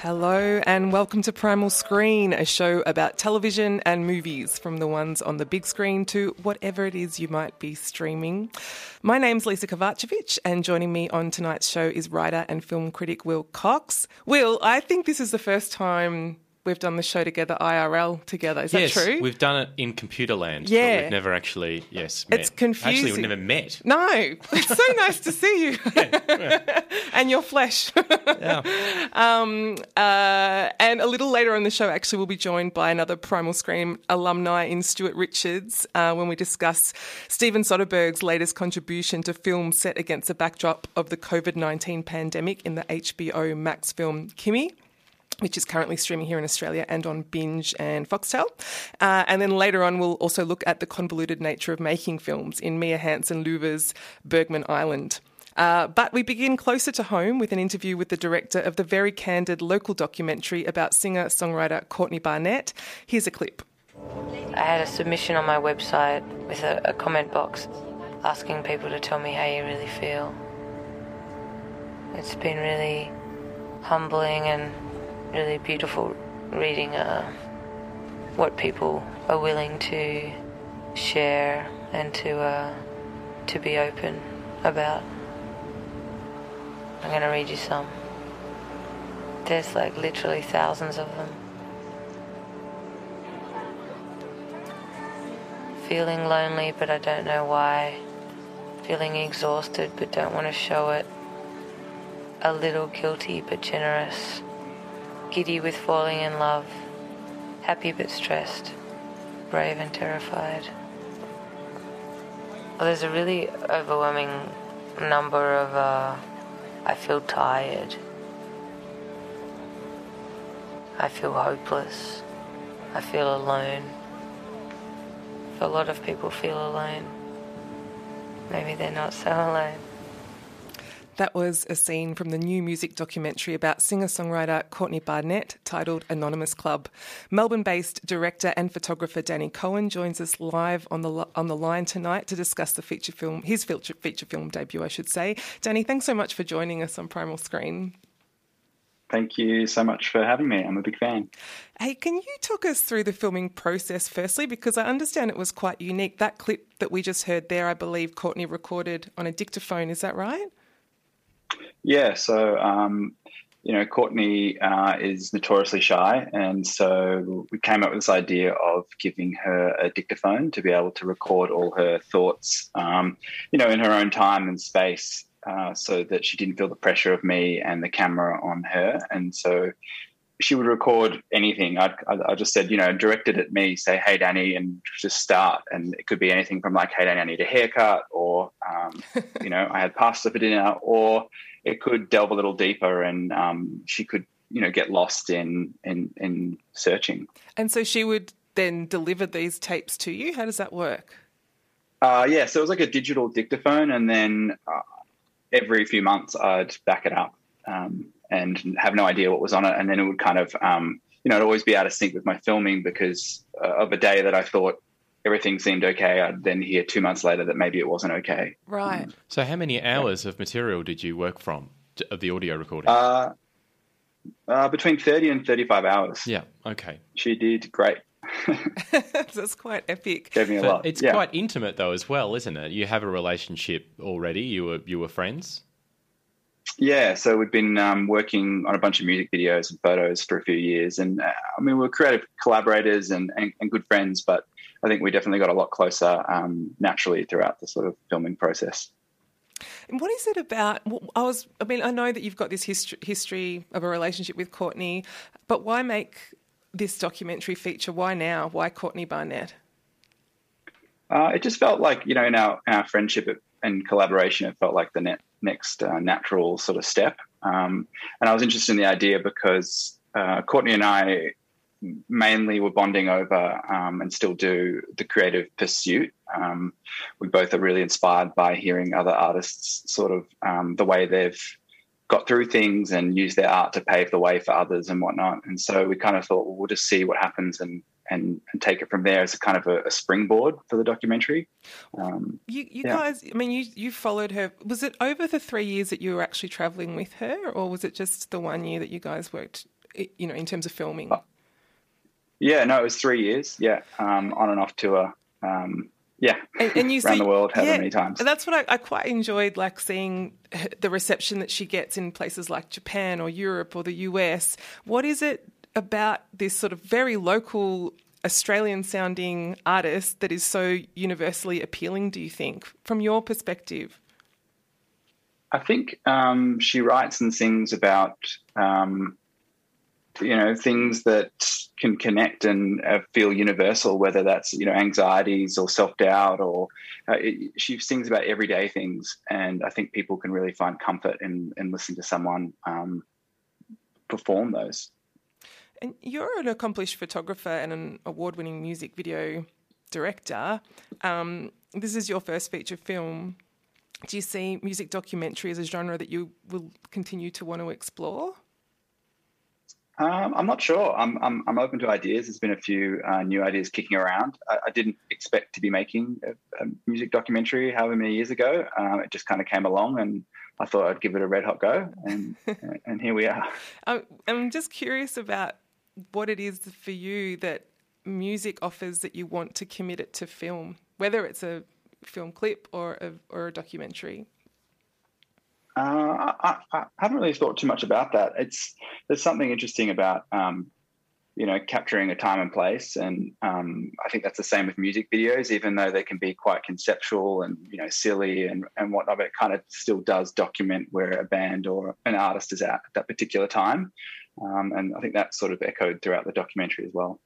Hello, and welcome to Primal Screen, a show about television and movies, from the ones on the big screen to whatever it is you might be streaming. My name's Lisa Kovacevic, and joining me on tonight's show is writer and film critic Will Cox. Will, I think this is the first time we've done the show together IRL together. Is yes, that true? we've done it in computer land. Yeah. But we've never actually, yes, met. It's confusing. Actually, we've never met. No, it's so nice to see you and your flesh. Yeah. Um, uh, and a little later on the show, actually, we'll be joined by another Primal Screen alumni in Stuart Richards uh, when we discuss Steven Soderbergh's latest contribution to film set against the backdrop of the COVID 19 pandemic in the HBO Max film Kimi which is currently streaming here in Australia and on Binge and Foxtel. Uh, and then later on, we'll also look at the convoluted nature of making films in Mia Hansen Løve's Bergman Island. Uh, but we begin closer to home with an interview with the director of the very candid local documentary about singer songwriter Courtney Barnett. Here's a clip. I had a submission on my website with a, a comment box asking people to tell me how you really feel. It's been really humbling and really beautiful reading uh, what people are willing to share and to uh, to be open about. I'm gonna read you some. There's like literally thousands of them. Feeling lonely, but I don't know why. Feeling exhausted, but don't want to show it. A little guilty, but generous. Giddy with falling in love. Happy, but stressed. Brave and terrified. Well, there's a really overwhelming number of, uh, I feel tired. I feel hopeless. I feel alone. A lot of people feel alone. Maybe they're not so alone. That was a scene from the new music documentary about singer songwriter Courtney Barnett titled Anonymous Club. Melbourne based director and photographer Danny Cohen joins us live on the, on the line tonight to discuss the feature film, his feature, feature film debut, I should say. Danny, thanks so much for joining us on Primal Screen. Thank you so much for having me. I'm a big fan. Hey, can you talk us through the filming process firstly? Because I understand it was quite unique. That clip that we just heard there, I believe Courtney recorded on a dictaphone. Is that right? Yeah. So, um, you know, Courtney uh, is notoriously shy. And so we came up with this idea of giving her a dictaphone to be able to record all her thoughts, um, you know, in her own time and space. Uh, so that she didn't feel the pressure of me and the camera on her. And so she would record anything. I'd, I just said, you know, direct it at me, say, hey, Danny, and just start. And it could be anything from like, hey, Danny, I need a haircut, or, um, you know, I had pasta for dinner, or it could delve a little deeper and um, she could, you know, get lost in, in, in searching. And so she would then deliver these tapes to you? How does that work? Uh, yeah, so it was like a digital dictaphone, and then uh, every few months I'd back it up um, and have no idea what was on it, and then it would kind of, um, you know, it'd always be out of sync with my filming because uh, of a day that I thought everything seemed okay. I'd then hear two months later that maybe it wasn't okay. Right. So, how many hours of material did you work from of the audio recording? Uh, uh, between thirty and thirty-five hours. yeah. Okay. She did great. That's quite epic. Gave me a But lot. it's yeah. quite intimate though, as well, isn't it? You have a relationship already. You were you were friends. Yeah, so we've been um, working on a bunch of music videos and photos for a few years, and uh, I mean we're creative collaborators and, and, and, good friends, but I think we definitely got a lot closer um, naturally throughout the sort of filming process. And what is it about? I was, I mean, I know that you've got this history, history of a relationship with Courtney, but why make this documentary feature? Why now? Why Courtney Barnett? Uh, it just felt like you know in our our friendship and collaboration, it felt like the net, next uh, natural sort of step. Um, and I was interested in the idea because uh, Courtney and I mainly were bonding over um, and still do the creative pursuit. Um, we both are really inspired by hearing other artists sort of um, the way they've got through things and use their art to pave the way for others and whatnot. And so we kind of thought, well, we'll just see what happens and and, and take it from there as a kind of a, a springboard for the documentary. Um, you you yeah. guys, I mean, you you followed her. Was it over the three years that you were actually traveling with her, or was it just the one year that you guys worked? You know, in terms of filming. Uh, yeah, no, it was three years. Yeah, um, on and off tour. Um, yeah, and, and you around see, the world, however yeah, many times. That's what I, I, quite enjoyed, like seeing the reception that she gets in places like Japan or Europe or the US. What is it about this sort of very local Australian-sounding artist that is so universally appealing? Do you think, from your perspective? I think um, she writes and sings about um, you know things that can connect and uh, feel universal whether that's you know anxieties or self-doubt or uh, it, she sings about everyday things and i think people can really find comfort in in listening to someone um, perform those and you're an accomplished photographer and an award-winning music video director um, this is your first feature film do you see music documentary as a genre that you will continue to want to explore um, I'm not sure. I'm, I'm, I'm open to ideas. There's been a few uh, new ideas kicking around. I, I, didn't expect to be making a, a music documentary however many years ago. Um, it just kind of came along, and I thought I'd give it a red hot go, and and here we are. I'm just curious about what it is for you that music offers that you want to commit it to film, whether it's a film clip or a, or a documentary. Uh, I, I, haven't really thought too much about that. It's there's something interesting about um, you know capturing a time and place, and um, I think that's the same with music videos. Even though they can be quite conceptual and you know silly and and whatnot, it kind of still does document where a band or an artist is at at that particular time, um, and I think that's sort of echoed throughout the documentary as well.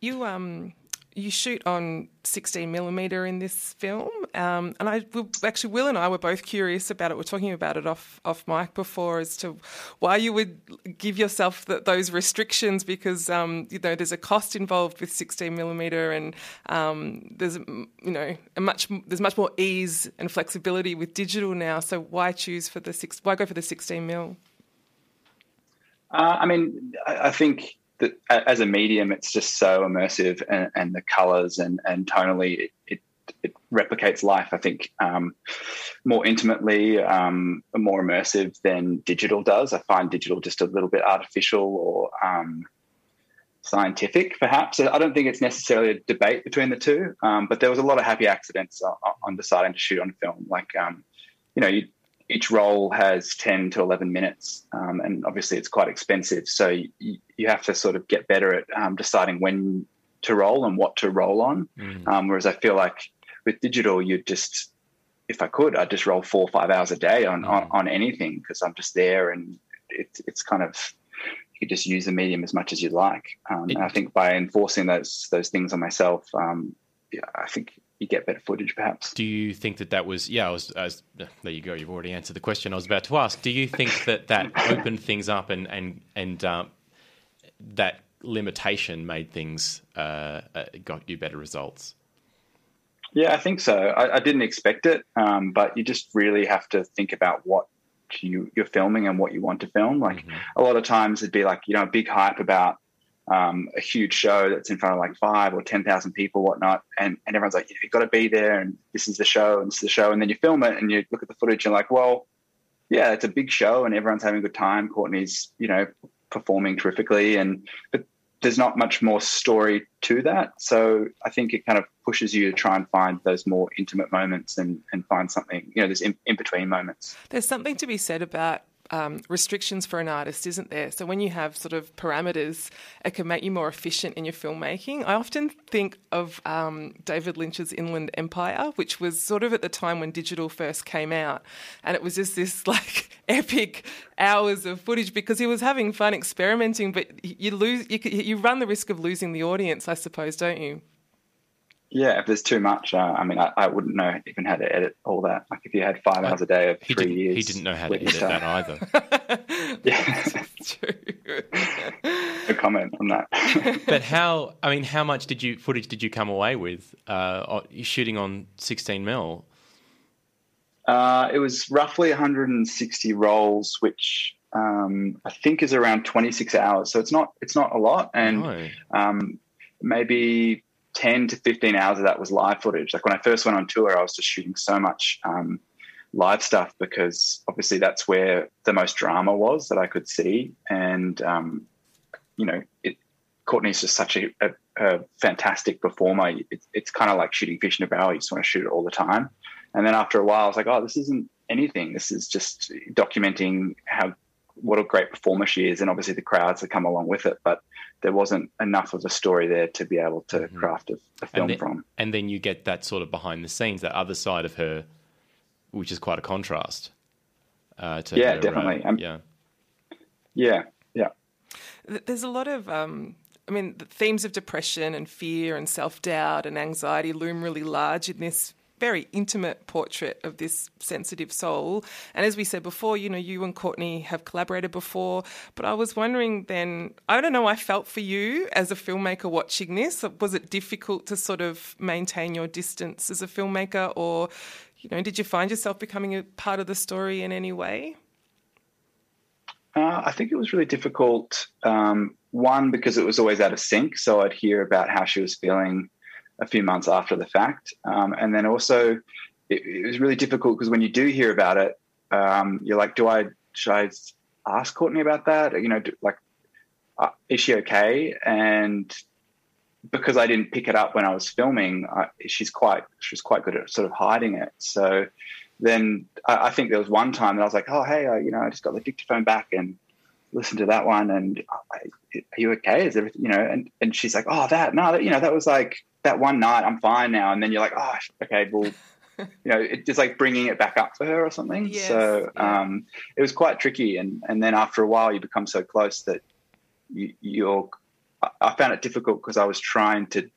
You um you shoot on 16 millimeter in this film, um, and I actually Will and I were both curious about it. We're talking about it off off mic before as to why you would give yourself the, those restrictions because um, you know there's a cost involved with 16 millimeter, and um, there's you know much there's much more ease and flexibility with digital now. So why choose for the six? Why go for the 16 mil? Uh, I mean, I, I think that as a medium, it's just so immersive, and, and the colors and and tonally, it, it, it replicates life. I think um, more intimately, um, more immersive than digital does. I find digital just a little bit artificial or um, scientific, perhaps. I don't think it's necessarily a debate between the two, um, but there was a lot of happy accidents on, on deciding to shoot on film. Like, um, you know, you, each roll has 10 to 11 minutes um, and obviously it's quite expensive so you, you have to sort of get better at um, deciding when to roll and what to roll on mm. um, whereas i feel like with digital you just if i could i'd just roll four or five hours a day on, mm. on, on, anything because i'm just there and it, it's kind of you just use the medium as much as you'd like um, it, and i think by enforcing those those things on myself um, yeah, i think you get better footage, perhaps. Do you think that that was? Yeah, I was. I was there you go. You've already answered the question I was about to ask. Do you think that that opened things up and and and um, that limitation made things uh, uh, got you better results? Yeah, I think so. I, I didn't expect it, um, but you just really have to think about what you, you're filming and what you want to film. Like mm-hmm. a lot of times, it'd be like you know a big hype about um, a huge show that's in front of like five or 10,000 people, whatnot. And, and everyone's like, you've got to be there. And this is the show and this is the show. And then you film it and you look at the footage and like, well, yeah, it's a big show and everyone's having a good time. Courtney's, you know, performing terrifically. And, but there's not much more story to that. So I think it kind of pushes you to try and find those more intimate moments and, and find something, you know, there's in, in between moments. There's something to be said about um, restrictions for an artist, isn't there? So when you have sort of parameters, it can make you more efficient in your filmmaking. I often think of um, David Lynch's Inland Empire, which was sort of at the time when digital first came out, and it was just this like epic hours of footage because he was having fun experimenting, but you lose, you, you run the risk of losing the audience, I suppose, don't you? Yeah, if there's too much, uh, I mean, I, I, wouldn't know even how to edit all that. Like if you had five hours a day of he three years, he didn't know how to edit that either. yeah, true. A comment on that. but how? I mean, how much did you footage did you come away with uh, shooting on 16 mil? Uh, it was roughly 160 rolls, which um, I think is around 26 hours. So it's not it's not a lot, and no. um, maybe 10 to 15 hours of that was live footage. Like when I first went on tour, I was just shooting so much um, live stuff because obviously that's where the most drama was that I could see, and um, you know, it, Courtney's just such a, a, a fantastic performer. It, it's kind of like shooting fish in a barrel. You just want to shoot it all the time. And then after a while, I was like, oh, this isn't anything. This is just documenting how what a great performer she is, and obviously the crowds that come along with it. But there wasn't enough of a story there to be able to mm-hmm. craft a, a film and then, from. And then you get that sort of behind the scenes, that other side of her, which is quite a contrast. Uh, to yeah, her, definitely. Uh, yeah, yeah, yeah. There's a lot of. Um, I mean, the themes of depression and fear and self doubt and anxiety loom really large in this very intimate portrait of this sensitive soul. And as we said before, you know, you and Courtney have collaborated before, but I was wondering then, I don't know, I felt for you as a filmmaker watching this. Was it difficult to sort of maintain your distance as a filmmaker, or, you know, did you find yourself becoming a part of the story in any way? Uh, I think it was really difficult. Um, one, because it was always out of sync. So I'd hear about how she was feeling a few months after the fact. Um, and then also, it, it, was really difficult because when you do hear about it, um, you're like, do I should I ask Courtney about that? You know, do, like, uh, is she okay? And because I didn't pick it up when I was filming, I, she's quite she's quite good at sort of hiding it. So then I, I, think there was one time that I was like, oh hey, I, you know, I just got the dictaphone back and listened to that one, and I, are you okay? Is everything you know? And and she's like, oh that no, that you know that was like that one night, I'm fine now. And then you're like, oh, okay, well, you know, it's just like bringing it back up for her or something. Yes, so um, it was quite tricky. And, and then after a while, you become so close that you, you're, I found it difficult because I was trying to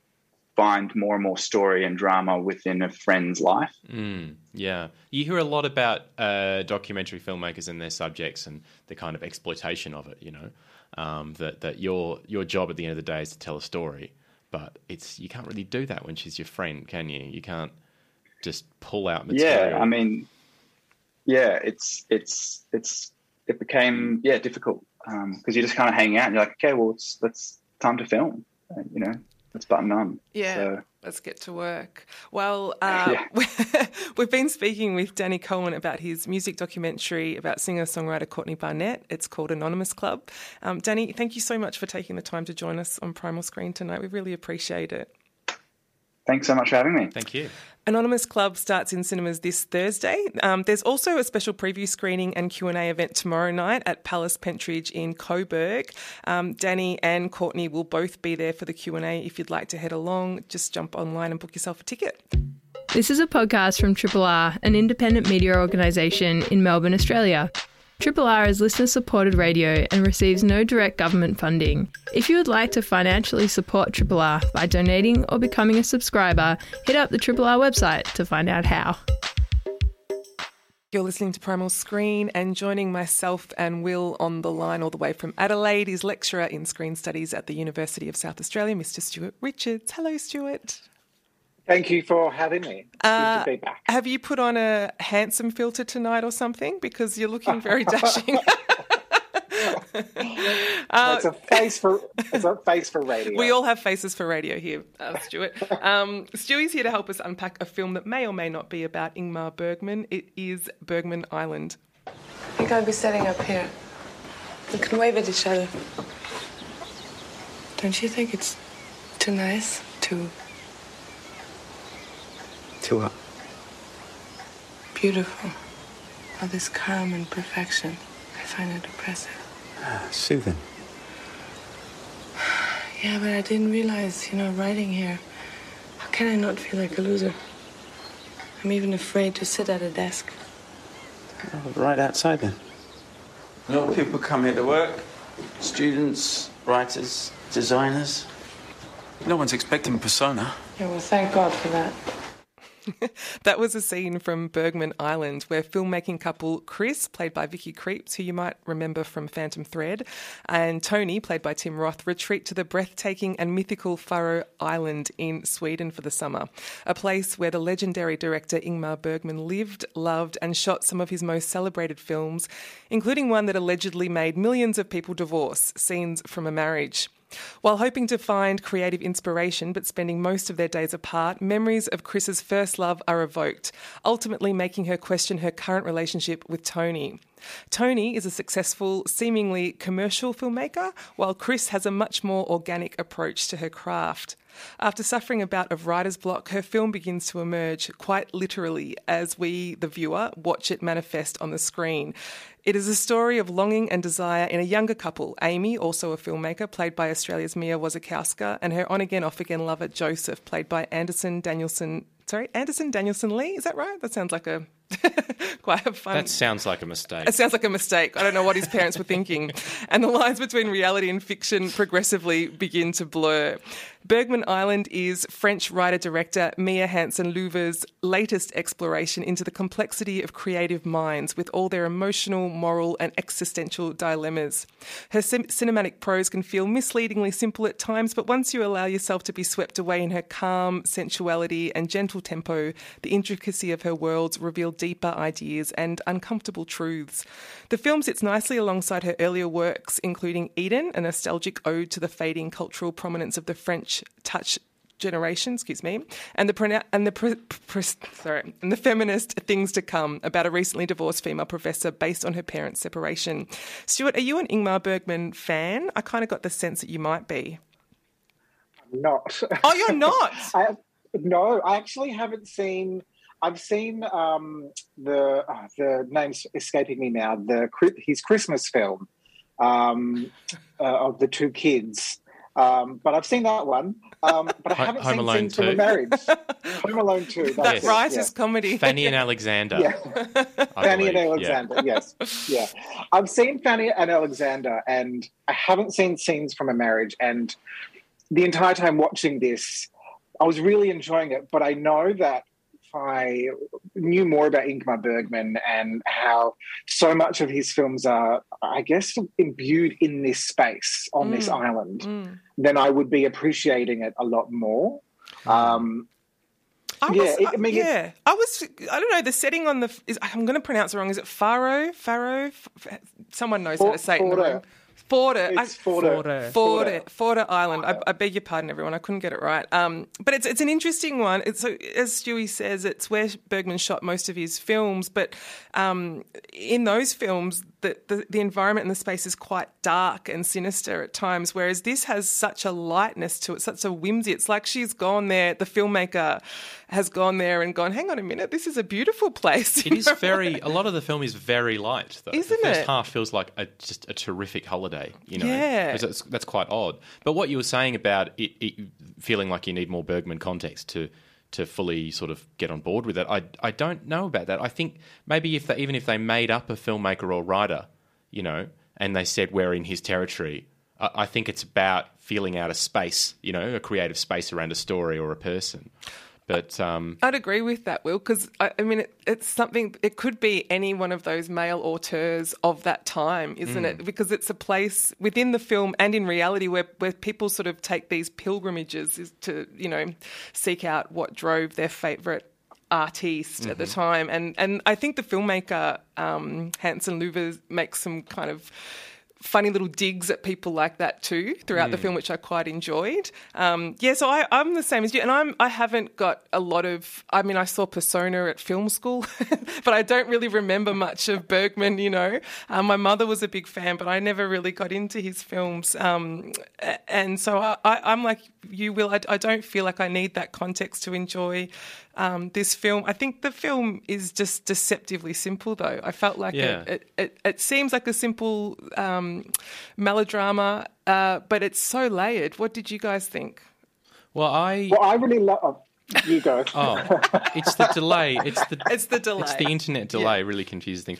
find more and more story and drama within a friend's life. Mm, yeah. You hear a lot about uh, documentary filmmakers and their subjects and the kind of exploitation of it, you know, um, that, that your, your job at the end of the day is to tell a story but it's you can't really do that when she's your friend, can you? You can't just pull out material. Yeah, I mean, yeah, it's it's it's it became yeah difficult because um, you're just kind of hanging out and you're like, okay, well, it's that's time to film, you know, let's button on. Yeah. So, let's get to work. Well, uh, yeah. we've been speaking with Danny Cohen about his music documentary about singer songwriter Courtney Barnett. It's called Anonymous Club. Um, Danny, thank you so much for taking the time to join us on Primal Screen tonight. We really appreciate it. Thanks so much for having me. Thank you. Anonymous Club starts in cinemas this Thursday. Um, there's also a special preview screening and Q&A event tomorrow night at Palace Pentridge in Coburg. Um, Danny and Courtney will both be there for the Q&A. If you'd like to head along, just jump online and book yourself a ticket. This is a podcast from Triple R, an independent media organisation in Melbourne, Australia. Triple R is listener supported radio and receives no direct government funding. If you would like to financially support Triple R by donating or becoming a subscriber, hit up the Triple R website to find out how. You're listening to Primal Screen, and joining myself and Will on the line all the way from Adelaide is lecturer in screen studies at the University of South Australia, Mr. Stuart Richards. Hello, Stuart. Thank you for having me. Uh, Good to be back. Have you put on a handsome filter tonight or something? Because you're looking very dashing. uh, it's a face for it's a face for radio. We all have faces for radio here, uh, Stuart. Um, Stewie's here to help us unpack a film that may or may not be about Ingmar Bergman. It is Bergman Island. I think I'll be setting up here. We can wave at each other. Don't you think it's too nice, too to her. Beautiful. All this calm and perfection. I find it oppressive. Ah, soothing. Yeah, but I didn't realize, you know, writing here, how can I not feel like a loser? I'm even afraid to sit at a desk. Oh, right outside then. A lot of people come here to work. Students, writers, designers. No one's expecting persona. Yeah, well, thank God for that. that was a scene from Bergman Island where filmmaking couple Chris, played by Vicky Krieps, who you might remember from Phantom Thread, and Tony, played by Tim Roth, retreat to the breathtaking and mythical Fårö Island in Sweden for the summer, a place where the legendary director Ingmar Bergman lived, loved, and shot some of his most celebrated films, including one that allegedly made millions of people divorce, Scenes from a Marriage. While hoping to find creative inspiration but spending most of their days apart, memories of Chris's first love are evoked, ultimately making her question her current relationship with Tony. Tony is a successful, seemingly commercial filmmaker, while Chris has a much more organic approach to her craft. After suffering a bout of writer's block, her film begins to emerge, quite literally, as we, the viewer, watch it manifest on the screen. It is a story of longing and desire in a younger couple, Amy, also a filmmaker, played by Australia's Mia Wasikowska, and her on again, off again lover, Joseph, played by Anderson Danielson. Sorry, Anderson Danielsen Lie, is that right? That sounds like a quite a fun. That sounds like a mistake. It sounds like a mistake. I don't know what his parents were thinking. And the lines between reality and fiction progressively begin to blur. Bergman Island is French writer director Mia Hansen Løve's latest exploration into the complexity of creative minds with all their emotional, moral, and existential dilemmas. Her sim- cinematic prose can feel misleadingly simple at times, but once you allow yourself to be swept away in her calm sensuality and gentle tempo, the intricacy of her worlds reveal deeper ideas and uncomfortable truths. The film sits nicely alongside her earlier works, including Eden, a nostalgic ode to the fading cultural prominence of the French touch generation, excuse me, and the and the pre, pre, sorry, and the feminist things to come about a recently divorced female professor based on her parents' separation. Stuart, are you an Ingmar Bergman fan? I kind of got the sense that you might be. I'm not. Oh, you're not. I, no, I actually haven't seen. I've seen um, the oh, the name's escaping me now. The his Christmas film um, uh, of the two kids. Um, but I've seen that one. Um, but I haven't Home seen Alone Scenes from a Marriage. Home Alone 2. That's That it, writer's yeah. comedy. Fanny and Alexander. Yeah. I Fanny and believe. Yeah. Alexander, yes. Yeah. I've seen Fanny and Alexander, and I haven't seen Scenes from a Marriage. And the entire time watching this, I was really enjoying it. But I know that if I knew more about Ingmar Bergman and how so much of his films are, I guess, imbued in this space on this island, Mm. then I would be appreciating it a lot more. Um, I Yeah, was, it- I mean, yeah. I was. I don't know. The setting on the. Is, I'm going to pronounce it wrong. Is it Faro? Faro? F- Someone knows how to say it Forda. It's Forda. Forda, Forda Island. I, I beg your pardon, everyone. I couldn't get it right. Um, but it's it's an interesting one. It's so, as Stewie says, it's where Bergman shot most of his films. But um, in those films, the, the the environment and the space is quite dark and sinister at times. Whereas this has such a lightness to it, such a whimsy. It's like she's gone there. The filmmaker has gone there and gone. Hang on a minute. This is a beautiful place. It is very. A lot of the film is very light, though. Isn't the first it? half feels like a, just a terrific holiday. You know, Yeah. That's, that's quite odd. But what you were saying about it, it feeling like you need more Bergman context to to fully sort of get on board with it, I I don't know about that. I think maybe if they even if they made up a filmmaker or writer, you know, and they said we're in his territory, I, I think it's about feeling out a space, you know, a creative space around a story or a person. But um, I'd agree with that, Will, because I, I mean, it, it's something, it could be any one of those male auteurs of that time, isn't it? Because it's a place within the film and in reality where, where people sort of take these pilgrimages is to, you know, seek out what drove their favourite artiste at the time. And, and I think the filmmaker, um, Hansen Løve, makes some kind of funny little digs at people like that too throughout the film, which I quite enjoyed. Um, yeah, so I, I'm the same as you, and I'm I haven't got a lot of. I mean, I saw Persona at film school, but I don't really remember much of Bergman. You know, um, my mother was a big fan, but I never really got into his films, um, and so I, I'm like you, Will. I, I don't feel like I need that context to enjoy. Um, this film, I think the film is just deceptively simple, though. I felt like Yeah. it, it, it, it seems like a simple um, melodrama, uh, but it's so layered. What did you guys think? well, I well, I really love. Oh, you go. Oh, it's the delay. It's the It's the delay. It's the internet delay really confuses things.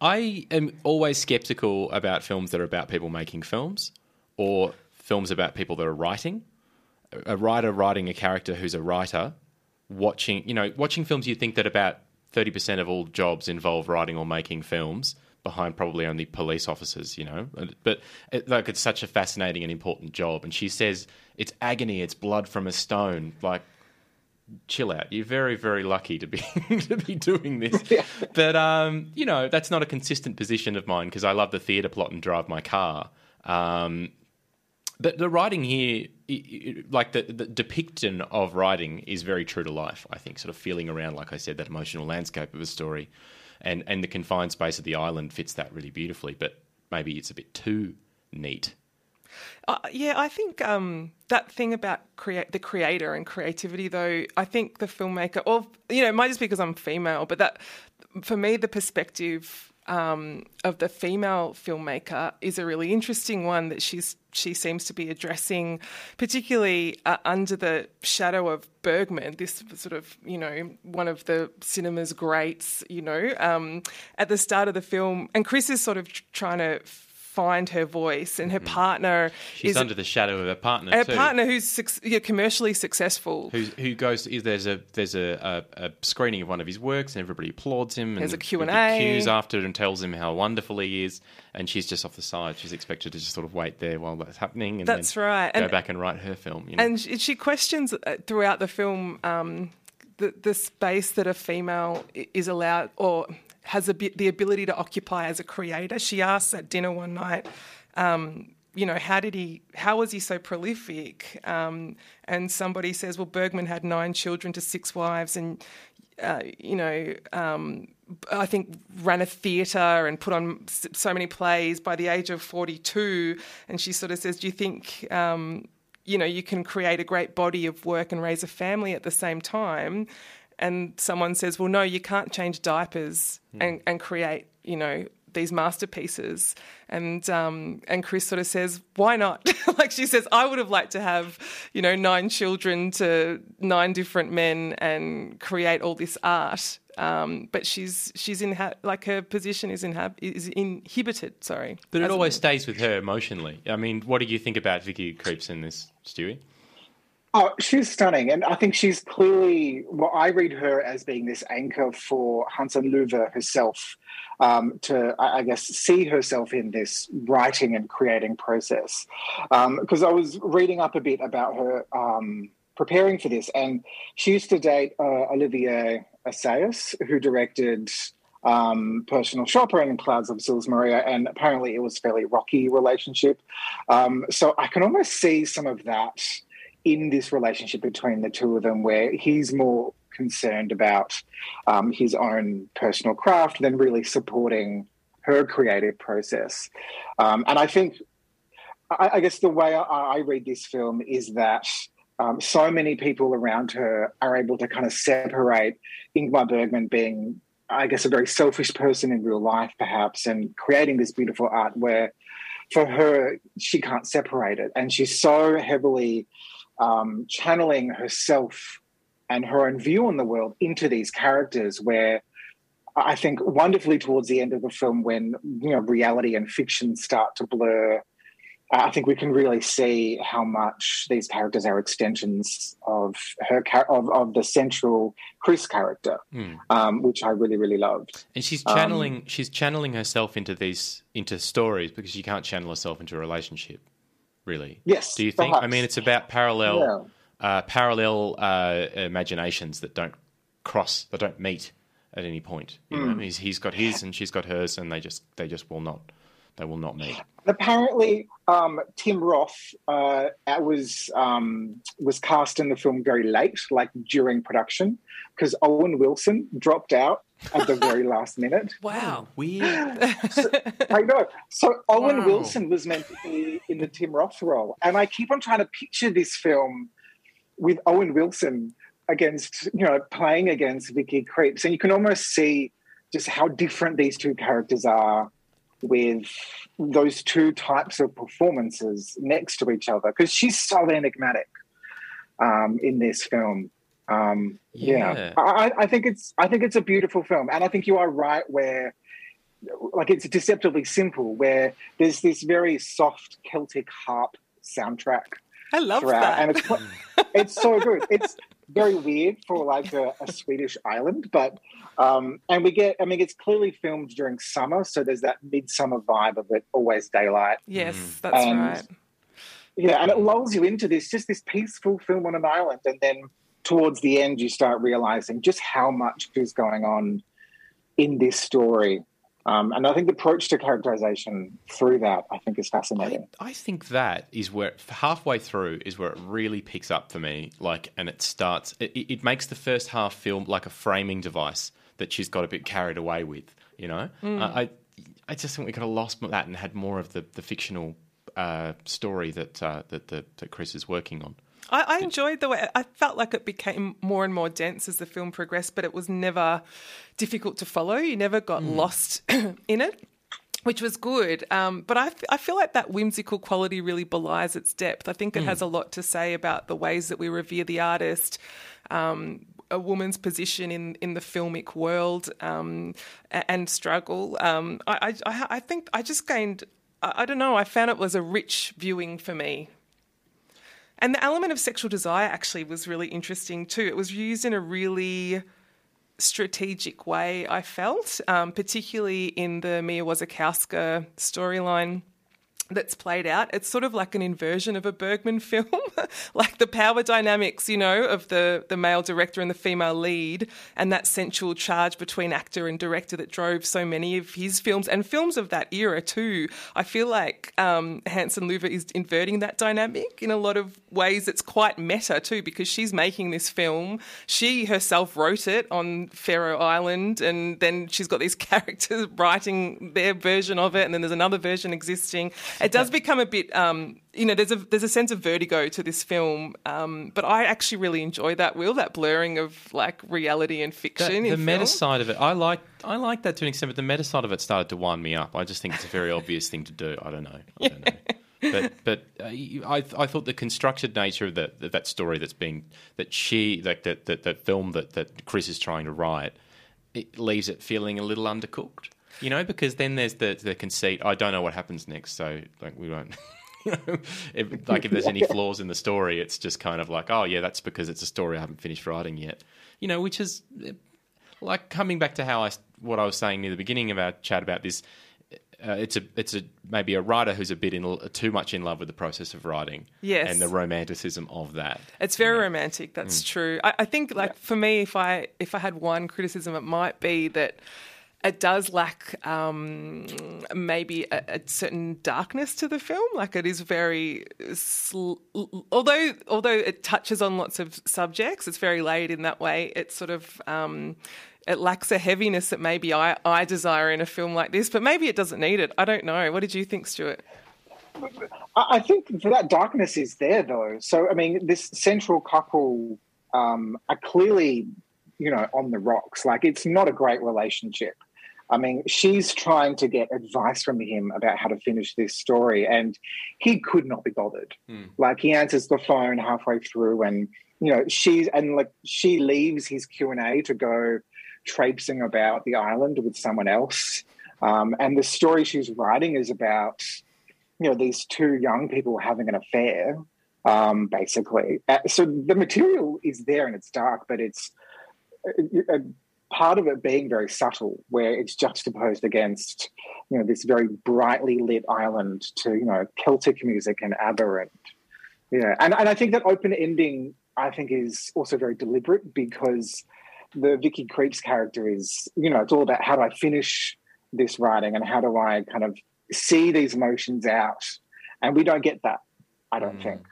I am always skeptical about films that are about people making films or films about people that are writing. A writer writing a character who's a writer watching, you know, watching films, you think that about 30% of all jobs involve writing or making films behind probably only police officers, you know. But it, like it's such a fascinating and important job. And she says it's agony, it's blood from a stone. Like, chill out. You're very, very lucky to be to be doing this. Yeah. But um, you know, that's not a consistent position of mine because I love the theatre plot and drive my car. Um, but the writing here, like the, the depiction of writing, is very true to life. I think, sort of feeling around, like I said, that emotional landscape of a story, and and the confined space of the island fits that really beautifully. But maybe it's a bit too neat. Uh, yeah, I think um, that thing about create the creator and creativity, though, I think the filmmaker, or you know, it might just be because I'm female, but that for me, the perspective um, of the female filmmaker is a really interesting one that she's she seems to be addressing, particularly uh, under the shadow of Bergman, this sort of you know one of the cinema's greats, you know, um, at the start of the film, and Chris is sort of trying to find her voice, and her mm. partner She's under the shadow of her partner. Her too. partner, who's yeah, commercially successful, who who goes. There's a there's a, a, a, screening of one of his works, and everybody applauds him. There's and a Q and A. Cues after it and tells him how wonderful he is, and she's just off the side. She's expected to just sort of wait there while that's happening, and that's right. Go and, back and write her film. You know? And she questions uh, throughout the film. Um, the, the space that a female is allowed or has a, bit the ability to occupy as a creator. She asks at dinner one night, um, you know, how did he? How was he so prolific? Um, and somebody says, well, Bergman had nine children to six wives, and uh, you know, um, I think ran a theatre and put on so many plays by the age of forty-two. And she sort of says, do you think? Um, you know, you can create a great body of work and raise a family at the same time. And someone says, well, no, you can't change diapers mm. and, and create, you know, these masterpieces. And um, and Chris sort of says, why not? like she says, I would have liked to have, you know, nine children to nine different men and create all this art. Um, but she's she's in like her position is inhab- is inhibited. Sorry, but it always stays with her emotionally. I mean, what do you think about Vicky Krieps in this, Stewie? Oh, she's stunning. And I think she's clearly, well, I read her as being this anchor for Hansen Løve herself um, to, I guess, see herself in this writing and creating process. Because um, I was reading up a bit about her um, preparing for this, and she used to date uh, Olivier Assayas, who directed um, personal shopper and clouds of Sils Maria, and apparently it was a fairly rocky relationship. Um, so I can almost see some of that in this relationship between the two of them, where he's more concerned about um, his own personal craft than really supporting her creative process. Um, and I think, I, I, guess, the way I, I, read this film is that. Um, so many people around her are able to kind of separate Ingmar Bergman being, I guess, a very selfish person in real life, perhaps, and creating this beautiful art where for her, she can't separate it. And she's so heavily um, channeling herself and her own view on the world into these characters where I think wonderfully towards the end of the film when you know reality and fiction start to blur I think we can really see how much these characters are extensions of her of, of the central Chris character, mm. um, which I really really loved. And she's channeling um, she's channeling herself into these into stories because she can't channel herself into a relationship really. Yes. Do you think? Perhaps. I mean, it's about parallel yeah. uh, parallel uh, imaginations that don't cross, that don't meet at any point. You mm. know, he's, he's got his and she's got hers, and they just they just will not they will not meet. Apparently, um, Tim Roth uh, was um, was cast in the film very late, like during production, because Owen Wilson dropped out at the very last minute. Wow, weird. so, I know. So Owen wow. Wilson was meant to be in the Tim Roth role, and I keep on trying to picture this film with Owen Wilson against, you know, playing against Vicky Krieps, and you can almost see just how different these two characters are with those two types of performances next to each other because she's so enigmatic um, in this film. Um, yeah, yeah. I, I, think it's I think it's a beautiful film, and I think you are right where, like, it's deceptively simple. Where there's this very soft Celtic harp soundtrack. I love throughout, that, and it's it's so good. It's very weird for like a, a Swedish island, but um, and we get. I mean, it's clearly filmed during summer, so there's that midsummer vibe of it, always daylight. Yes, that's And- right. Yeah, and it lulls you into this just this peaceful film on an island, and then towards the end, you start realizing just how much is going on in this story. Um, and I think the approach to characterization through that, I think, is fascinating. I think that is where halfway through is where it really picks up for me. Like, and it starts. It, it makes the first half feel like a framing device that she's got a bit carried away with. You know, Mm. I, I I just think we could have lost that and had more of the the fictional uh, story that, uh, that that that Chris is working on. I, I enjoyed the way I felt like it became more and more dense as the film progressed, but it was never difficult to follow. You never got lost in it. Which was good, um, but I feel like that whimsical quality really belies its depth. I think it has a lot to say about the ways that we revere the artist, um, a woman's position in, in the filmic world, um, and struggle. Um, I, I, I I think I just gained, I, I don't know, I found it was a rich viewing for me. And the element of sexual desire actually was really interesting too. It was used in a really strategic way, I felt, um, particularly in the Mia Wasikowska storyline that's played out. It's sort of like an inversion of a Bergman film, like the power dynamics, you know, of the, the male director and the female lead, and that sensual charge between actor and director that drove so many of his films and films of that era too. I feel like um, Hansen is inverting that dynamic in a lot of ways. It's quite meta too, because she's making this film. She herself wrote it on Fårö Island, and then she's got these characters writing their version of it, and then there's another version existing. It does become a bit, um, you know, there's a there's a sense of vertigo to this film, um, but I actually really enjoy that. Will that blurring of like reality and fiction the meta film? side of it, I like. I like that to an extent, but the meta side of it started to wind me up. I just think it's a very obvious thing to do. I don't know. I don't know. But but uh, I I thought the constructed nature of that that story that's being that she like that that that film that that Chris is trying to write, it leaves it feeling a little undercooked. You know, because then there's the the conceit. I don't know what happens next, so like we won't. You know, if, like if there's any flaws in the story, it's just kind of like, oh yeah, that's because it's a story I haven't finished writing yet. You know, which is eh, like coming back to how I what I was saying near the beginning of our chat about this. Uh, it's a it's a maybe a writer who's a bit in too much in love with the process of writing, Yes. and the romanticism of that. It's very romantic. That's true. I, I think, like for me, if I if I had one criticism, it might be that it does lack um, maybe a, a certain darkness to the film. Like it is very, sl- although although it touches on lots of subjects, it's very laid in that way. It's sort of. Um, it lacks a heaviness that maybe I, I desire in a film like this, but maybe it doesn't need it. I don't know. What did you think, Stuart? I think that darkness is there though. So I mean, this central couple um, are clearly, you know, on the rocks. Like it's not a great relationship. I mean, she's trying to get advice from him about how to finish this story, and he could not be bothered. Like he answers the phone halfway through, and you know, she's and like she leaves his Q and A to go traipsing about the island with someone else. Um, and the story she's writing is about you know these two young people having an affair um, basically uh, so the material is there and it's dark but it's a, a part of it being very subtle where it's juxtaposed against you know this very brightly lit island to you know celtic music and ABBA and yeah and, and i think that open ending i think is also very deliberate because the vicky krieps character is you know it's all about how do i finish this writing and how do i kind of see these emotions out? And we don't get that i don't mm. think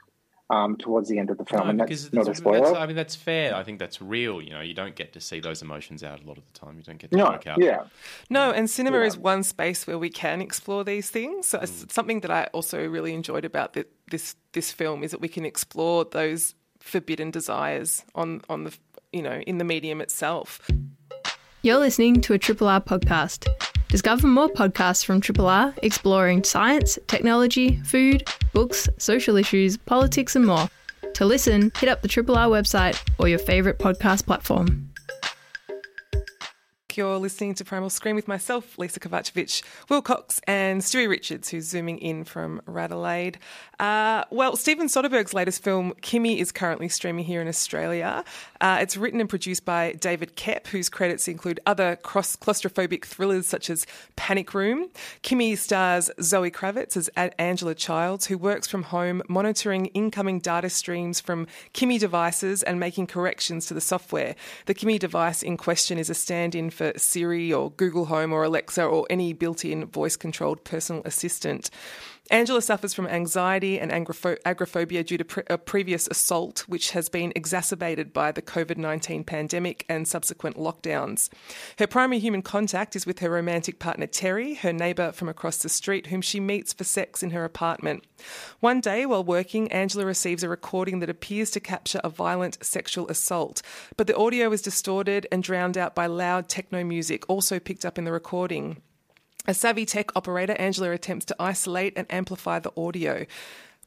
um, towards the end of the film No, and because that's not a spoiler that's- I mean, that's fair. I think that's real. You know, you don't get to see those emotions out a lot of the time. You don't get to no work out. yeah No, and cinema Yeah. is one space where we can explore these things. So it's something that I also really enjoyed about the, this this film is that we can explore those forbidden desires on on the you know in the medium itself. You're listening to a Triple R podcast. Discover more podcasts from Triple R exploring science, technology, food, books, social issues, politics, and more. To listen, hit up the Triple R website or your favourite podcast platform. You're listening to Primal Screen with myself, Lisa Kovacevic, Will Cox, and Stewie Richards, who's zooming in from Radelaide. Uh, well, Steven Soderbergh's latest film, Kimi, is currently streaming here in Australia. Uh, it's written and produced by David Koepp, whose credits include other cross claustrophobic thrillers such as Panic Room. Kimi stars Zoe Kravitz as Angela Childs, who works from home monitoring incoming data streams from Kimi devices and making corrections to the software. The Kimi device in question is a stand in for Siri or Google Home or Alexa or any built in voice controlled personal assistant. Angela suffers from anxiety and agoraphobia due to pre- a previous assault, which has been exacerbated by the COVID 19 pandemic and subsequent lockdowns. Her primary human contact is with her romantic partner Terry, her neighbour from across the street, whom she meets for sex in her apartment. One day, while working, Angela receives a recording that appears to capture a violent sexual assault, but the audio is distorted and drowned out by loud techno music, also picked up in the recording. A savvy tech operator, Angela attempts to isolate and amplify the audio,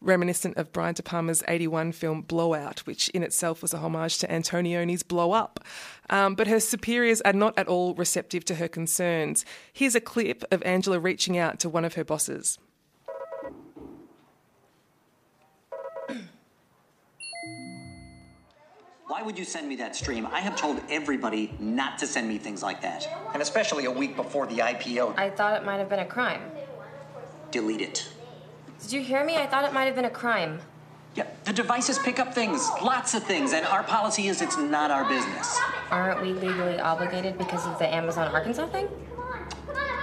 reminiscent of Brian De Palma's 81 film Blowout, which in itself was a homage to Antonioni's Blow Up. Um, but her superiors are not at all receptive to her concerns. Here's a clip of Angela reaching out to one of her bosses. Why would you send me that stream? I have told everybody not to send me things like that. And especially a week before the IPO. I thought it might have been a crime. Delete it. Did you hear me? I thought it might have been a crime. Yeah, the devices pick up things, lots of things, and our policy is it's not our business. Aren't we legally obligated because of the Amazon Arkansas thing?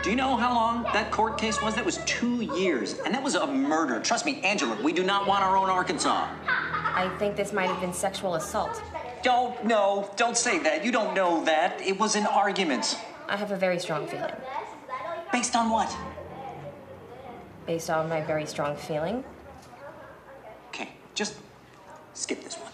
Do you know how long that court case was? That was two years, and that was a murder. Trust me, Angela, we do not want our own Arkansas. I think this might have been sexual assault. Don't, no, don't say that. You don't know that. It was an argument. I have a very strong feeling. Based on what? Based on my very strong feeling. Okay, just skip this one.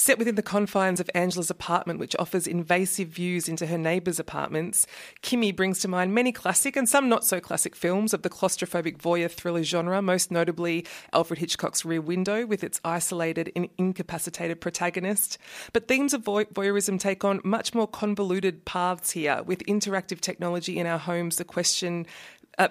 Set within the confines of Angela's apartment, which offers invasive views into her neighbours' apartments, Kimi brings to mind many classic and some not so classic films of the claustrophobic voyeur thriller genre, most notably Alfred Hitchcock's Rear Window, with its isolated and incapacitated protagonist. But themes of voyeurism take on much more convoluted paths here, with interactive technology in our homes, the question uh,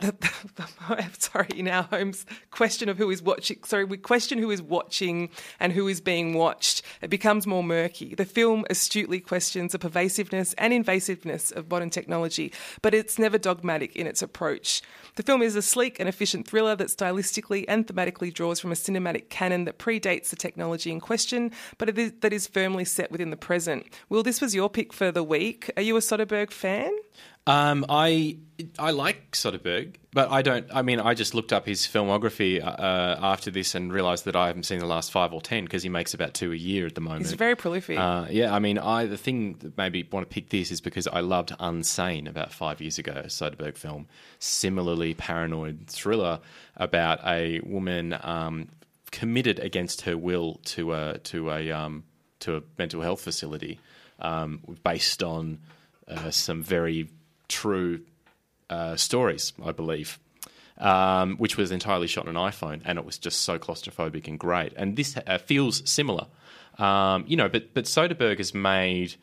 sorry, in our homes, question of who is watching. Sorry, we question who is watching and who is being watched. It becomes more murky. The film astutely questions the pervasiveness and invasiveness of modern technology, but it's never dogmatic in its approach. The film is a sleek and efficient thriller that stylistically and thematically draws from a cinematic canon that predates the technology in question, but that is firmly set within the present. Will, this was your pick for the week. Are you a Soderbergh fan? Um, I I like Soderbergh, but I don't. I mean, I just looked up his filmography uh, after this and realised that I haven't seen the last five or ten because he makes about two a year at the moment. He's very prolific. Uh, yeah, I mean, I the thing that maybe want to pick this is because I loved Unsane about five years ago, a Soderbergh film, similarly paranoid thriller about a woman um, committed against her will to a to a um, to a mental health facility, um, based on uh, some very true uh, stories, I believe, um, which was entirely shot on an iPhone, and it was just so claustrophobic and great. And this uh, feels similar, um, you know. But but Soderbergh has made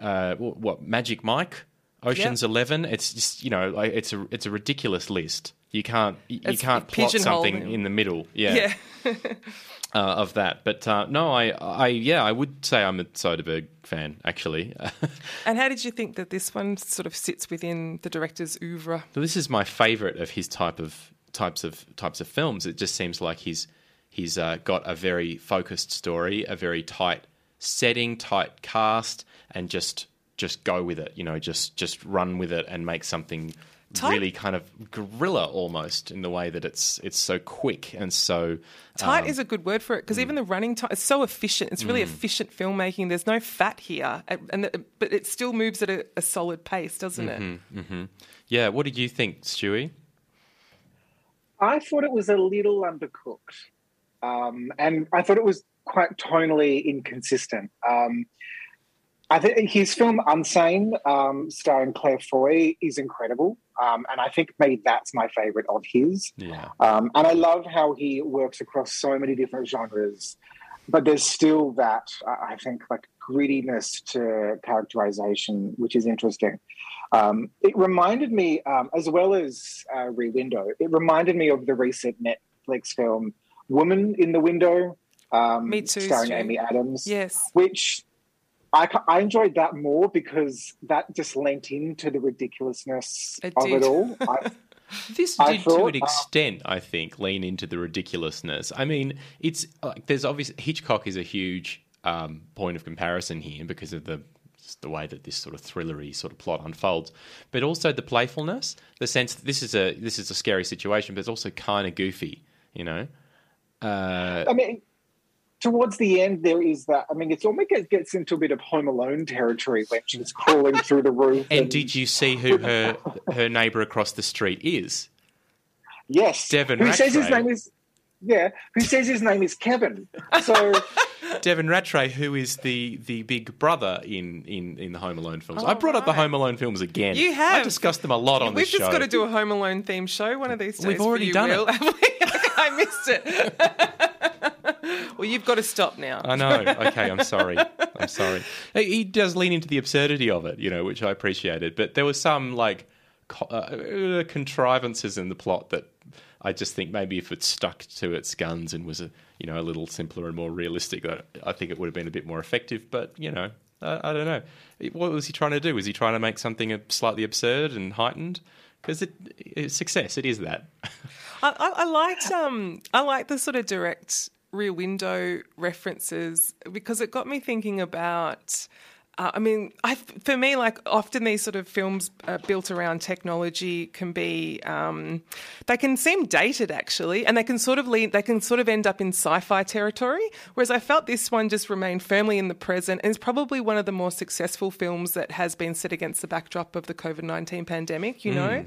uh, what, Magic Mike, Ocean's. Eleven. It's just you know like, it's a it's a ridiculous list. You can't you, you can't plot something in the middle. Yeah. yeah. uh, of that. But uh, no, I, I, yeah, I would say I'm a Soderbergh fan actually. and how did you think that this one sort of sits within the director's oeuvre? Well, this is my favourite of his type of types of types of films. It just seems like he's he's uh, got a very focused story, a very tight setting, tight cast, and just just go with it. You know, just just run with it and make something Tight. really kind of guerrilla almost in the way that it's it's so quick and so tight um, is a good word for it because mm. even the running time is so efficient. It's really mm. efficient filmmaking. There's no fat here, and the, but it still moves at a, a solid pace, doesn't mm-hmm, it? Mm-hmm. Yeah. What did you think, Stewie? I thought it was a little undercooked, um, and I thought it was quite tonally inconsistent. Um, I think his film Unsane, um, starring Claire Foy, is incredible. Um, and I think maybe that's my favorite of his. Yeah. Um, and I love how he works across so many different genres, but there's still that, I think, like grittiness to characterization, which is interesting. Um, it reminded me, um, as well as uh, Rear Window, it reminded me of the recent Netflix film Woman in the Window, um, Me too, starring Stu. Amy Adams. Yes. Which I, I enjoyed that more because that just lent into the ridiculousness It of did. it all. I, This I did to thought, an uh, extent, I think, lean into the ridiculousness. I mean, it's like there's obviously Hitchcock is a huge um, point of comparison here because of the the way that this sort of thrillery sort of plot unfolds, but also the playfulness, the sense that this is a this is a scary situation, but it's also kind of goofy, you know. Uh, I mean, towards the end, there is that. I mean, it's almost gets, gets into a bit of Home Alone territory when she's crawling through the roof. and did you see who her her neighbour across the street is? Yes, Devon who says his name is yeah, who says his name is Kevin. So Devon Rattray, who is the, the big brother in, in, in the Home Alone films. I brought up the Home Alone films again. You have. I discussed them a lot on the show. We've this show. just got to do a Home Alone theme show one of these days. We've for already you, done Will. it. I missed it. Well, you've got to stop now. I know. Okay, I'm sorry. I'm sorry. He does lean into the absurdity of it, you know, which I appreciated. But there was some like uh, contrivances in the plot that I just think maybe if it stuck to its guns and was a you know a little simpler and more realistic, I- I think it would have been a bit more effective. But you know, I, I don't know. What was he trying to do? Was he trying to make something slightly absurd and heightened? Because it, it's success. It is that. I, I, I liked um I liked the sort of direct rear window references because it got me thinking about. Uh, I mean, I, for me, like often these sort of films uh, built around technology can be, um, they can seem dated actually, and they can sort of lead, they can sort of end up in sci-fi territory. Whereas I felt this one just remained firmly in the present, and is probably one of the more successful films that has been set against the backdrop of the COVID nineteen pandemic. You know,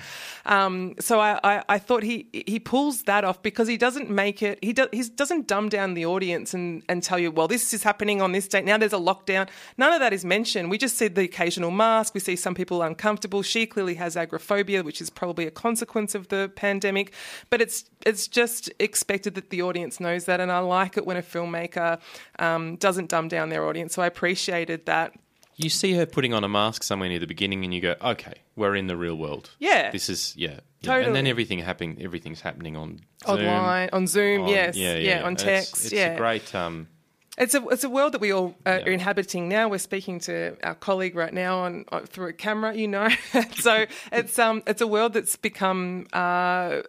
um, so I, I, I thought he he pulls that off because he doesn't make it. He does he doesn't dumb down the audience and and tell you, well, this is happening on this date. Now there's a lockdown. None of that is mentioned. We just see the occasional mask. We see some people uncomfortable. She clearly has agoraphobia, which is probably a consequence of the pandemic. But it's it's just expected that the audience knows that, and I like it when a filmmaker um, doesn't dumb down their audience. So I appreciated that. You see her putting on a mask somewhere near the beginning, and you go, "Okay, we're in the real world. Yeah. this is yeah." yeah. Totally. And then everything happening, everything's happening on Zoom, Online, on Zoom, on- yes, yeah, yeah, yeah, on It's- text, It's, yeah. a great. Um, It's a it's a world that we all uh, are inhabiting now. We're speaking to our colleague right now on, on through a camera, you know. so it's um it's a world that's become uh,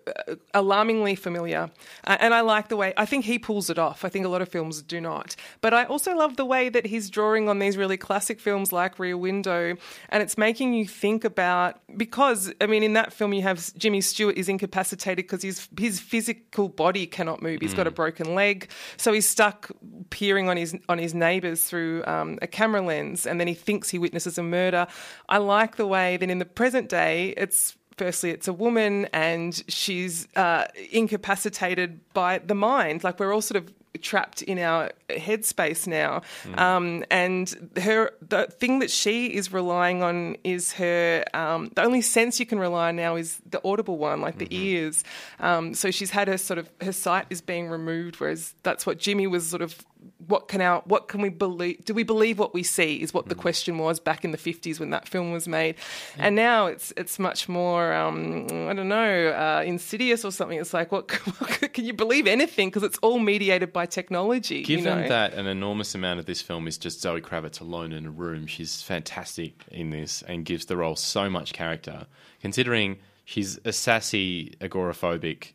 alarmingly familiar, uh, and I like the way I think he pulls it off. I think a lot of films do not, but I also love the way that he's drawing on these really classic films like Rear Window, and it's making you think about because I mean in that film you have Jimmy Stewart is incapacitated because his his physical body cannot move. He's got a broken leg, so he's stuck peering on his on his neighbours through um, a camera lens, and then he thinks he witnesses a murder. I like the way that in the present day it's. Firstly, it's a woman and she's uh, incapacitated by the mind. Like we're all sort of trapped in our headspace now. Um, and her the thing that she is relying on is her um, the only sense you can rely on now is the audible one, like the ears. Um, so she's had her sort of her sight is being removed, whereas that's what Jimmy was sort of. What can our what can we believe? Do we believe what we see? Is what the question was back in the fifties when that film was made, and now it's it's much more um, I don't know uh, insidious or something. It's like what can you believe anything because it's all mediated by technology. Given you know? that an enormous amount of this film is just Zoe Kravitz alone in a room, she's fantastic in this and gives the role so much character. Considering she's a sassy, agoraphobic,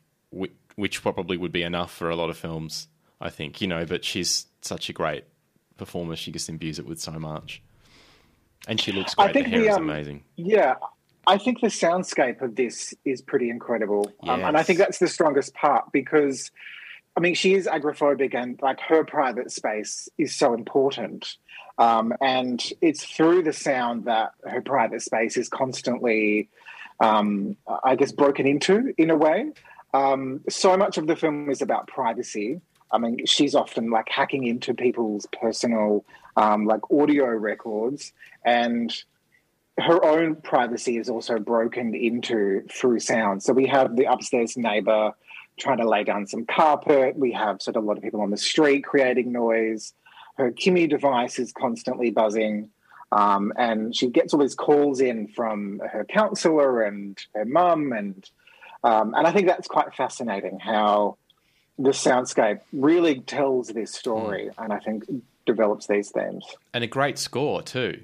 which probably would be enough for a lot of films, I think, you know, but she's such a great performer. She just imbues it with so much. And she looks great. I think the hair the, is um, amazing. Yeah, I think the soundscape of this is pretty incredible, um, and I think that's the strongest part because, I mean, she is agoraphobic, and like her private space is so important, um, and it's through the sound that her private space is constantly, um, I guess, broken into in a way. Um, so much of the film is about privacy. I mean, she's often like hacking into people's personal, um, like audio records, and her own privacy is also broken into through sound. So we have the upstairs neighbor trying to lay down some carpet. We have sort of a lot of people on the street creating noise. her Kimi device is constantly buzzing. Um, and she gets all these calls in from her counselor and her mum, and um, and I think that's quite fascinating how the soundscape really tells this story, mm. and I think develops these themes. And a great score too.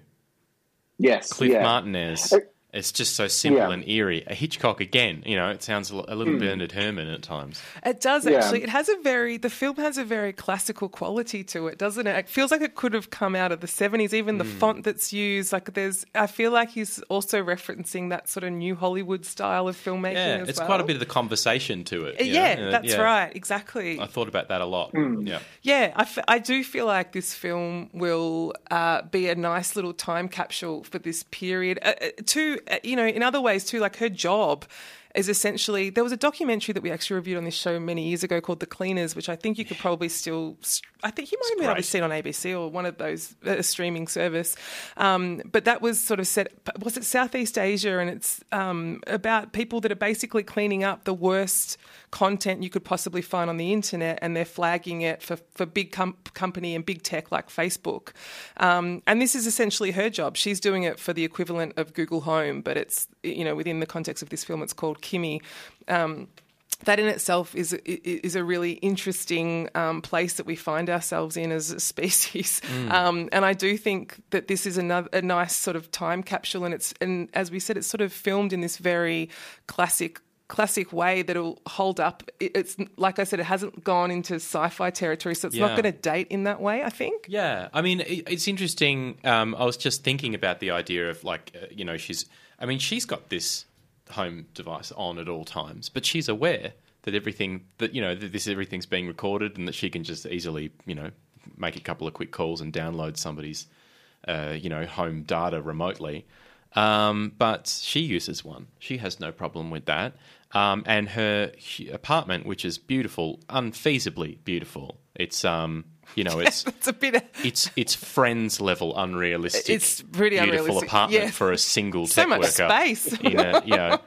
Yes, Cliff yeah. Martinez. It, it's just so simple yeah. and eerie. A Hitchcock again, you know, it sounds a little mm. Bernard Herrmann at times. It does actually. Yeah. It has a very the film has a very classical quality to it, doesn't it? It feels like it could have come out of the seventies. Even the mm. font that's used, like there's, I feel like he's also referencing that sort of new Hollywood style of filmmaking. Yeah, it's well. quite a bit of the conversation to it. Yeah, know? that's yeah. right. Exactly. I thought about that a lot. Mm. Yeah, yeah. I, f- I do feel like this film will uh, be a nice little time capsule for this period. Uh, uh to uh, you know, in other ways too, like her job is essentially there was a documentary that we actually reviewed on this show many years ago called The Cleaners, which I think you could probably still. I think you might have been able to see it on ABC or one of those uh, streaming service. Um, but that was sort of set. Was it Southeast Asia? And it's um, about people that are basically cleaning up the worst content you could possibly find on the internet, and they're flagging it for for big com- company and big tech like Facebook. Um, and this is essentially her job. She's doing it for the equivalent of Google Home, but it's you know within the context of this film, it's called Kimi. Um, that in itself is is a really interesting um, place that we find ourselves in as a species, mm. um, and I do think that this is another a nice sort of time capsule, and it's and as we said, it's sort of filmed in this very classic classic way that'll hold up. It's like I said, it hasn't gone into sci-fi territory, so it's yeah. not going to date in that way. I think. Yeah, I mean, it's interesting. Um, I was just thinking about the idea of like, uh, you know, she's. I mean, she's got this home device on at all times, but she's aware that everything that you know that this everything's being recorded and that she can just easily you know make a couple of quick calls and download somebody's uh, you know home data remotely. Um, but she uses one. She has no problem with that. Um, and her apartment, which is beautiful, unfeasibly beautiful. It's um, you know, it's it's a bit. Of... It's it's friends level unrealistic. It's pretty beautiful unrealistic. apartment yeah. for a single so tech much worker. space. In a, you know,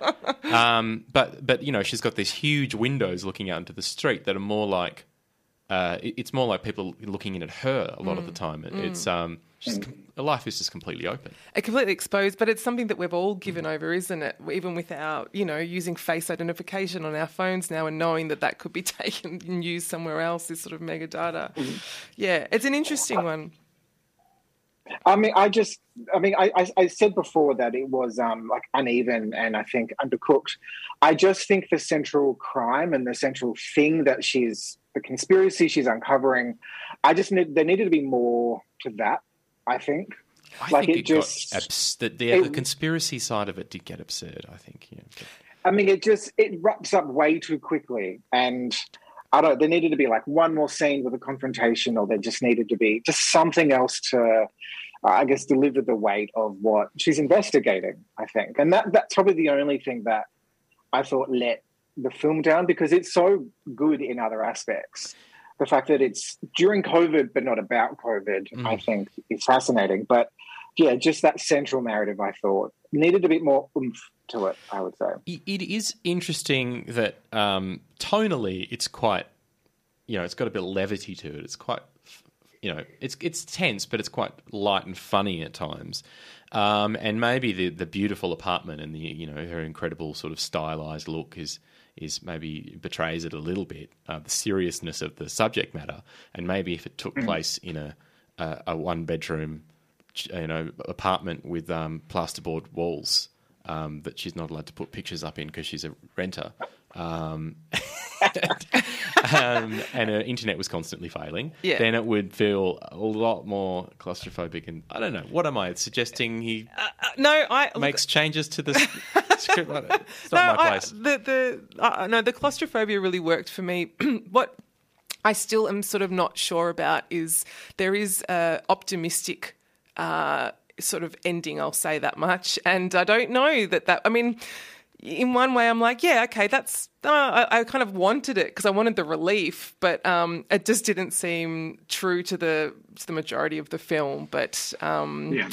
um, but but you know, she's got these huge windows looking out into the street that are more like. Uh, it's more like people looking in at her a lot mm. of the mm. time. It, mm. It's um, She's, life is just completely open. It completely exposed, but it's something that we've all given over, isn't it? Even with our, you know, using face identification on our phones now and knowing that that could be taken and used somewhere else, this sort of mega data. Yeah, it's an interesting one. I mean, I just, I mean, I, I, I said before that it was um, like uneven and I think undercooked. I just think the central crime and the central thing that she's, the conspiracy she's uncovering, I just need, there needed to be more to that I think. I like think it, it just abs- the, the, it, the, conspiracy side of it did get absurd. I think. Yeah. I mean, it just it wraps up way too quickly, and I don't. There needed to be like one more scene with a confrontation, or there just needed to be just something else to, uh, I guess, deliver the weight of what she's investigating. I think, and that that's probably the only thing that I thought let the film down because it's so good in other aspects the fact that it's during COVID but not about COVID, mm. I think is fascinating. But yeah, just that central narrative, I thought needed a bit more oomph to it. I would say it is interesting that um, tonally it's quite, you know, it's got a bit of levity to it. It's quite, you know, it's it's tense, but it's quite light and funny at times. Um, and maybe the the beautiful apartment and the you know her incredible sort of stylized look is is maybe betrays it a little bit, uh, the seriousness of the subject matter, and maybe if it took mm. place in a a, a one bedroom, you know, apartment with um, plasterboard walls um, that she's not allowed to put pictures up in because she's a renter. Um, um, and her internet was constantly failing, yeah. then it would feel a lot more claustrophobic. And I don't know, what am I suggesting? He uh, uh, no, I makes changes to the script. It's not no, my place. I, the the uh, no, the claustrophobia really worked for me. what I still am sort of not sure about is there is a optimistic. Uh, sort of ending, I'll say that much. And I don't know that that, I mean, in one way, I'm like, yeah, okay, that's. Uh, I, I, kind of wanted it because I wanted the relief, but um, it just didn't seem true to the to the majority of the film. But um, yeah.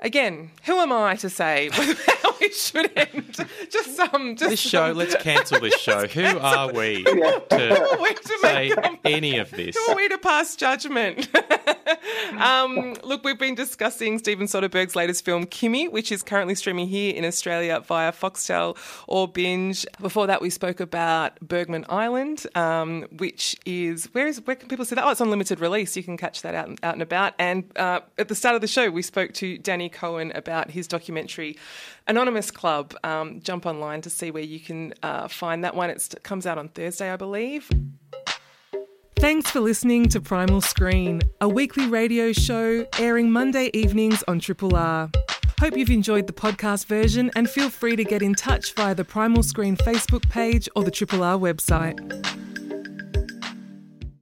again, who am I to say how it should end? Just some. Um, just this show. let's cancel this show. Who are we to, to say any of this? Who are we to pass judgment? um, look, we've been discussing Steven Soderbergh's latest film, Kimi, which is currently streaming here in Australia via Foxtel or Binge. Before that, we spoke about Bergman Island, um, which is where is where can people see that? Oh, it's on limited release. You can catch that out, out and about. And uh, at the start of the show, we spoke to Danny Cohen about his documentary Anonymous Club. Um, jump online to see where you can uh, find that one. It comes out on Thursday, I believe. Thanks for listening to Primal Screen, a weekly radio show airing Monday evenings on Triple R. Hope you've enjoyed the podcast version and feel free to get in touch via the Primal Screen Facebook page or the Triple R website.